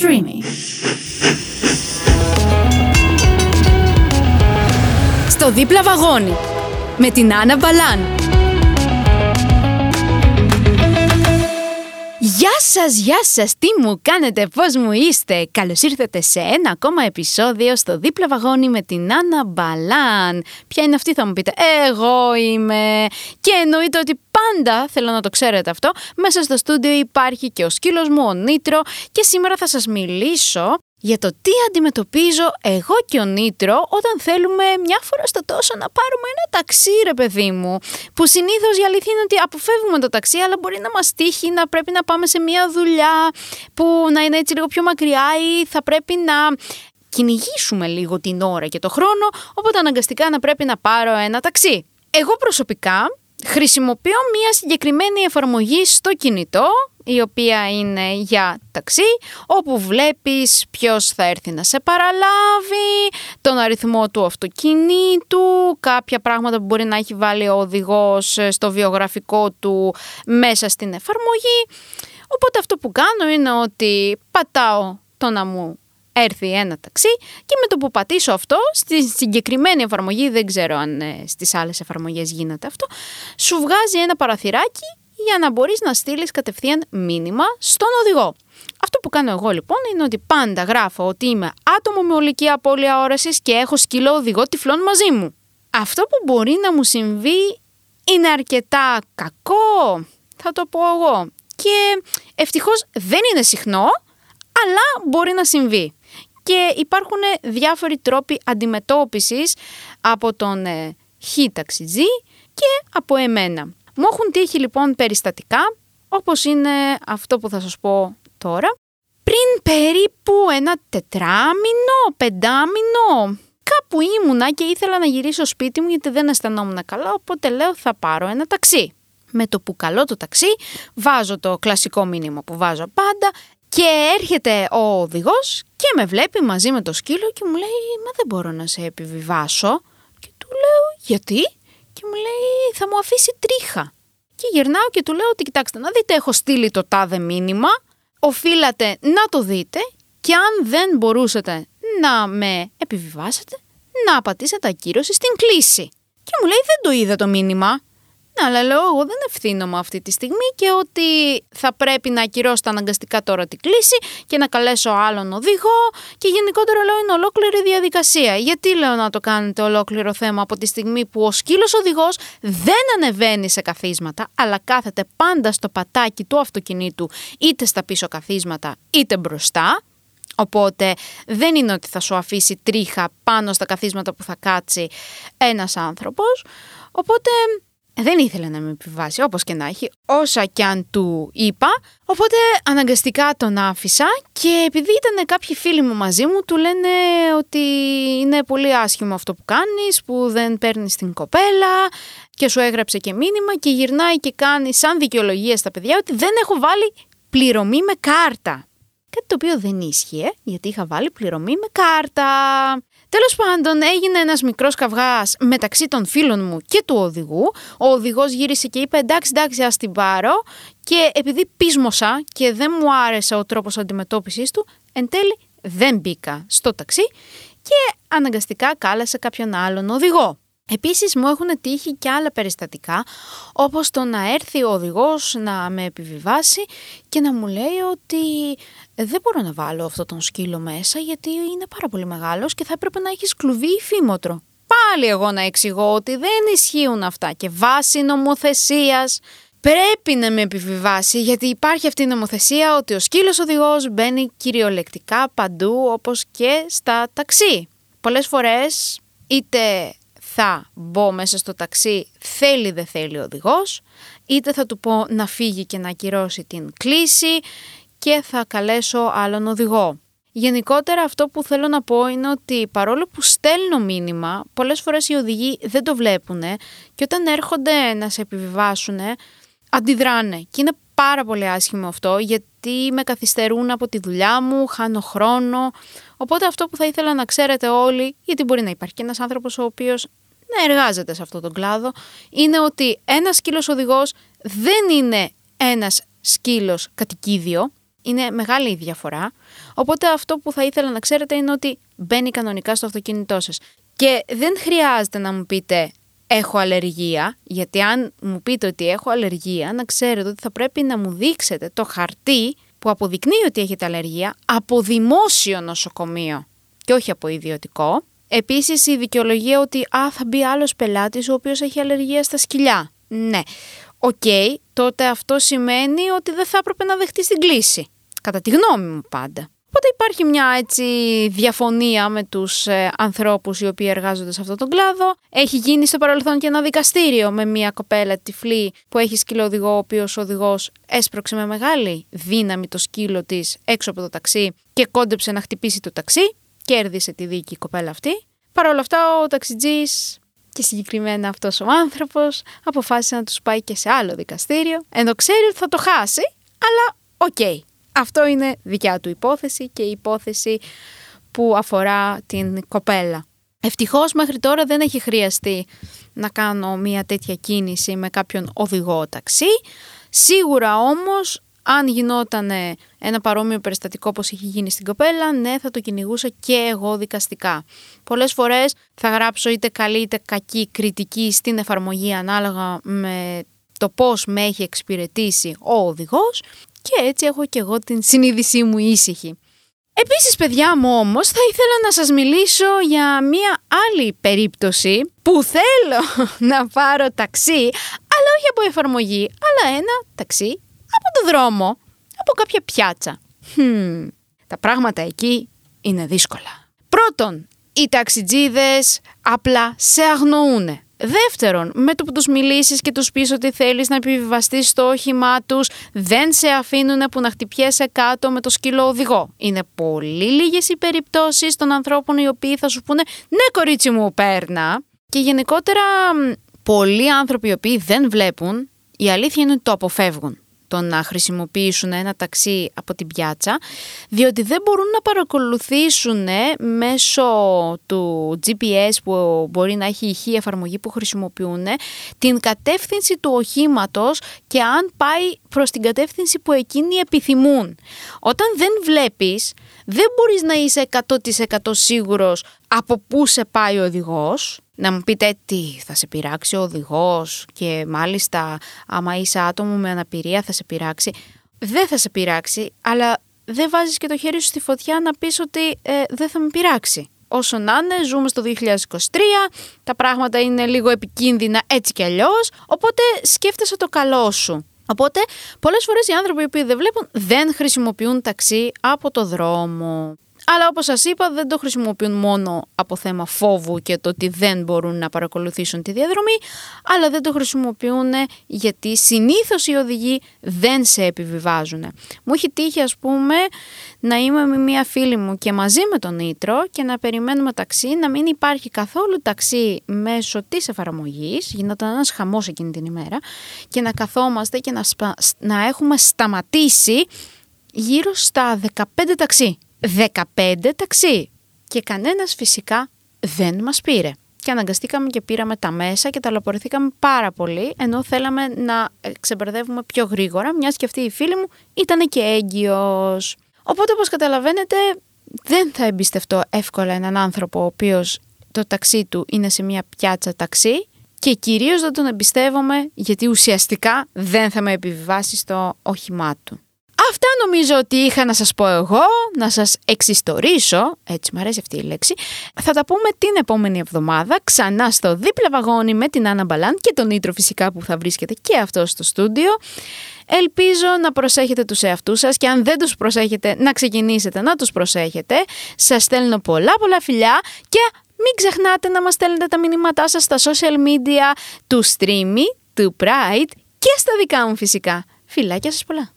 Streamy. Στο δίπλα βαγόνι με την Άννα Μπαλάν. Γεια σας, γεια σας, τι μου κάνετε, πώς μου είστε. Καλώς ήρθατε σε ένα ακόμα επεισόδιο στο δίπλα βαγόνι με την Άννα Μπαλάν. Ποια είναι αυτή θα μου πείτε, εγώ είμαι. Και εννοείται ότι πάντα, θέλω να το ξέρετε αυτό Μέσα στο στούντιο υπάρχει και ο σκύλος μου, ο Νίτρο Και σήμερα θα σας μιλήσω για το τι αντιμετωπίζω εγώ και ο Νίτρο όταν θέλουμε μια φορά στο τόσο να πάρουμε ένα ταξί, ρε παιδί μου. Που συνήθως η αλήθεια είναι ότι αποφεύγουμε το ταξί, αλλά μπορεί να μας τύχει να πρέπει να πάμε σε μια δουλειά που να είναι έτσι λίγο πιο μακριά ή θα πρέπει να κυνηγήσουμε λίγο την ώρα και το χρόνο, οπότε αναγκαστικά να πρέπει να πάρω ένα ταξί. Εγώ προσωπικά χρησιμοποιώ μια συγκεκριμένη εφαρμογή στο κινητό η οποία είναι για ταξί, όπου βλέπεις ποιος θα έρθει να σε παραλάβει, τον αριθμό του αυτοκινήτου, κάποια πράγματα που μπορεί να έχει βάλει ο οδηγός στο βιογραφικό του μέσα στην εφαρμογή. Οπότε αυτό που κάνω είναι ότι πατάω το να μου έρθει ένα ταξί και με το που πατήσω αυτό, στη συγκεκριμένη εφαρμογή, δεν ξέρω αν ε, στις άλλες εφαρμογές γίνεται αυτό, σου βγάζει ένα παραθυράκι για να μπορείς να στείλεις κατευθείαν μήνυμα στον οδηγό. Αυτό που κάνω εγώ λοιπόν είναι ότι πάντα γράφω ότι είμαι άτομο με ολική απώλεια όρασης και έχω σκύλο οδηγό τυφλών μαζί μου. Αυτό που μπορεί να μου συμβεί είναι αρκετά κακό, θα το πω εγώ. Και ευτυχώς δεν είναι συχνό, αλλά μπορεί να συμβεί. Και υπάρχουν διάφοροι τρόποι αντιμετώπισης από τον ε, ταξιτζή και από εμένα. Μου έχουν τύχει λοιπόν περιστατικά, όπως είναι αυτό που θα σας πω τώρα. Πριν περίπου ένα τετράμινο, πεντάμινο, κάπου ήμουνα και ήθελα να γυρίσω σπίτι μου γιατί δεν αισθανόμουν καλά, οπότε λέω θα πάρω ένα ταξί. Με το που καλώ το ταξί, βάζω το κλασικό μήνυμα που βάζω πάντα και έρχεται ο οδηγός και με βλέπει μαζί με το σκύλο και μου λέει «Μα δεν μπορώ να σε επιβιβάσω». Και του λέω «Γιατί» και μου λέει θα μου αφήσει τρίχα. Και γυρνάω και του λέω ότι κοιτάξτε να δείτε έχω στείλει το τάδε μήνυμα, οφείλατε να το δείτε και αν δεν μπορούσατε να με επιβιβάσετε, να πατήσετε ακύρωση στην κλίση. Και μου λέει δεν το είδα το μήνυμα. Ναι, αλλά λέω εγώ δεν ευθύνομαι αυτή τη στιγμή και ότι θα πρέπει να ακυρώσω αναγκαστικά τώρα την κλίση και να καλέσω άλλον οδηγό και γενικότερα λέω είναι ολόκληρη διαδικασία. Γιατί λέω να το κάνετε ολόκληρο θέμα από τη στιγμή που ο σκύλος οδηγός δεν ανεβαίνει σε καθίσματα αλλά κάθεται πάντα στο πατάκι του αυτοκινήτου είτε στα πίσω καθίσματα είτε μπροστά Οπότε δεν είναι ότι θα σου αφήσει τρίχα πάνω στα καθίσματα που θα κάτσει ένας άνθρωπος. Οπότε δεν ήθελε να με επιβάσει όπως και να έχει, όσα κι αν του είπα. Οπότε αναγκαστικά τον άφησα και επειδή ήταν κάποιοι φίλοι μου μαζί μου, του λένε ότι είναι πολύ άσχημο αυτό που κάνεις, που δεν παίρνεις την κοπέλα και σου έγραψε και μήνυμα και γυρνάει και κάνει σαν δικαιολογία στα παιδιά ότι δεν έχω βάλει πληρωμή με κάρτα. Κάτι το οποίο δεν ίσχυε, γιατί είχα βάλει πληρωμή με κάρτα. Τέλος πάντων έγινε ένας μικρός καυγάς μεταξύ των φίλων μου και του οδηγού. Ο οδηγός γύρισε και είπε εντάξει εντάξει ας την πάρω και επειδή πείσμωσα και δεν μου άρεσε ο τρόπος αντιμετώπισης του, εν τέλει δεν μπήκα στο ταξί και αναγκαστικά κάλεσε κάποιον άλλον οδηγό. Επίσης μου έχουν τύχει και άλλα περιστατικά όπως το να έρθει ο οδηγός να με επιβιβάσει και να μου λέει ότι δεν μπορώ να βάλω αυτό τον σκύλο μέσα γιατί είναι πάρα πολύ μεγάλος και θα έπρεπε να έχεις κλουβί ή φήμοτρο. Πάλι εγώ να εξηγώ ότι δεν ισχύουν αυτά και βάσει νομοθεσίας πρέπει να με επιβιβάσει γιατί υπάρχει αυτή η νομοθεσία ότι ο σκύλος οδηγός μπαίνει κυριολεκτικά παντού όπως και στα ταξί. Πολλές φορές είτε θα μπω μέσα στο ταξί θέλει δεν θέλει ο οδηγός, είτε θα του πω να φύγει και να ακυρώσει την κλίση και θα καλέσω άλλον οδηγό. Γενικότερα αυτό που θέλω να πω είναι ότι παρόλο που στέλνω μήνυμα, πολλές φορές οι οδηγοί δεν το βλέπουν και όταν έρχονται να σε επιβιβάσουν αντιδράνε και είναι πάρα πολύ άσχημο αυτό γιατί με καθυστερούν από τη δουλειά μου, χάνω χρόνο. Οπότε αυτό που θα ήθελα να ξέρετε όλοι, γιατί μπορεί να υπάρχει και ένας άνθρωπος ο οποίος να εργάζεται σε αυτόν τον κλάδο, είναι ότι ένας σκύλος οδηγός δεν είναι ένας σκύλος κατοικίδιο, είναι μεγάλη η διαφορά. Οπότε αυτό που θα ήθελα να ξέρετε είναι ότι μπαίνει κανονικά στο αυτοκίνητό σας. Και δεν χρειάζεται να μου πείτε έχω αλλεργία, γιατί αν μου πείτε ότι έχω αλλεργία, να ξέρετε ότι θα πρέπει να μου δείξετε το χαρτί που αποδεικνύει ότι έχετε αλλεργία από δημόσιο νοσοκομείο και όχι από ιδιωτικό. Επίσης η δικαιολογία ότι α, θα μπει άλλος πελάτης ο οποίος έχει αλλεργία στα σκυλιά. Ναι, οκ, τότε αυτό σημαίνει ότι δεν θα έπρεπε να δεχτεί την κλήση. Κατά τη γνώμη μου πάντα. Οπότε υπάρχει μια έτσι διαφωνία με τους ε, ανθρώπους οι οποίοι εργάζονται σε αυτόν τον κλάδο. Έχει γίνει στο παρελθόν και ένα δικαστήριο με μια κοπέλα τυφλή που έχει σκύλο οδηγό, ο οποίος ο οδηγός έσπρωξε με μεγάλη δύναμη το σκύλο της έξω από το ταξί και κόντεψε να χτυπήσει το ταξί. Κέρδισε τη δίκη η κοπέλα αυτή. Παρ' όλα αυτά ο ταξιτζής και συγκεκριμένα αυτός ο άνθρωπος αποφάσισε να τους πάει και σε άλλο δικαστήριο ενώ ξέρει ότι θα το χάσει αλλά οκ. Αυτό είναι δικιά του υπόθεση και η υπόθεση που αφορά την κοπέλα. Ευτυχώς μέχρι τώρα δεν έχει χρειαστεί να κάνω μια τέτοια κίνηση με κάποιον οδηγό ταξί. Σίγουρα όμως αν γινόταν ένα παρόμοιο περιστατικό όπως έχει γίνει στην κοπέλα, ναι θα το κυνηγούσα και εγώ δικαστικά. Πολλές φορές θα γράψω είτε καλή είτε κακή κριτική στην εφαρμογή ανάλογα με το πώς με έχει εξυπηρετήσει ο οδηγός και έτσι έχω και εγώ την συνείδησή μου ήσυχη. Επίσης παιδιά μου όμως θα ήθελα να σας μιλήσω για μία άλλη περίπτωση που θέλω να πάρω ταξί αλλά όχι από εφαρμογή αλλά ένα ταξί από το δρόμο, από κάποια πιάτσα. Hm, τα πράγματα εκεί είναι δύσκολα. Πρώτον, οι ταξιτζίδες απλά σε αγνοούνε. Δεύτερον, με το που τους μιλήσεις και τους πεις ότι θέλεις να επιβιβαστείς στο όχημά τους, δεν σε αφήνουν που να χτυπιέσαι κάτω με το σκύλο οδηγό. Είναι πολύ λίγες οι περιπτώσεις των ανθρώπων οι οποίοι θα σου πούνε «Ναι κορίτσι μου, πέρνα». Και γενικότερα, πολλοί άνθρωποι οι οποίοι δεν βλέπουν, η αλήθεια είναι ότι το αποφεύγουν το να χρησιμοποιήσουν ένα ταξί από την πιάτσα, διότι δεν μπορούν να παρακολουθήσουν μέσω του GPS που μπορεί να έχει ηχή εφαρμογή που χρησιμοποιούν την κατεύθυνση του οχήματος και αν πάει προς την κατεύθυνση που εκείνοι επιθυμούν. Όταν δεν βλέπεις, δεν μπορείς να είσαι 100% σίγουρος από πού σε πάει ο οδηγός, να μου πείτε τι θα σε πειράξει ο οδηγός και μάλιστα άμα είσαι άτομο με αναπηρία θα σε πειράξει. Δεν θα σε πειράξει, αλλά δεν βάζεις και το χέρι σου στη φωτιά να πεις ότι ε, δεν θα με πειράξει. Όσο να είναι, ζούμε στο 2023, τα πράγματα είναι λίγο επικίνδυνα έτσι κι αλλιώς, οπότε σκέφτεσαι το καλό σου. Οπότε, πολλές φορές οι άνθρωποι που δεν βλέπουν δεν χρησιμοποιούν ταξί από το δρόμο. Αλλά όπως σας είπα δεν το χρησιμοποιούν μόνο από θέμα φόβου και το ότι δεν μπορούν να παρακολουθήσουν τη διαδρομή, αλλά δεν το χρησιμοποιούν γιατί συνήθως οι οδηγοί δεν σε επιβιβάζουν. Μου έχει τύχει ας πούμε να είμαι με μία φίλη μου και μαζί με τον Ήτρο και να περιμένουμε ταξί, να μην υπάρχει καθόλου ταξί μέσω της εφαρμογής, γινόταν ένας χαμός εκείνη την ημέρα, και να καθόμαστε και να, να έχουμε σταματήσει γύρω στα 15 ταξί. 15 ταξί. Και κανένας φυσικά δεν μας πήρε. Και αναγκαστήκαμε και πήραμε τα μέσα και ταλαιπωρηθήκαμε πάρα πολύ, ενώ θέλαμε να ξεμπερδεύουμε πιο γρήγορα, μιας και αυτή η φίλη μου ήταν και έγκυος. Οπότε όπως καταλαβαίνετε δεν θα εμπιστευτώ εύκολα έναν άνθρωπο ο οποίος το ταξί του είναι σε μια πιάτσα ταξί και κυρίως δεν τον εμπιστεύομαι γιατί ουσιαστικά δεν θα με επιβιβάσει στο όχημά του. Αυτά νομίζω ότι είχα να σας πω εγώ, να σας εξιστορήσω, έτσι μου αρέσει αυτή η λέξη. Θα τα πούμε την επόμενη εβδομάδα ξανά στο δίπλα βαγόνι με την Άννα Μπαλάν και τον Ήτρο φυσικά που θα βρίσκεται και αυτό στο στούντιο. Ελπίζω να προσέχετε τους εαυτούς σας και αν δεν τους προσέχετε να ξεκινήσετε να τους προσέχετε. Σας στέλνω πολλά πολλά φιλιά και μην ξεχνάτε να μας στέλνετε τα μηνύματά σας στα social media του Streamy, του Pride και στα δικά μου φυσικά. Φιλάκια σας πολλά!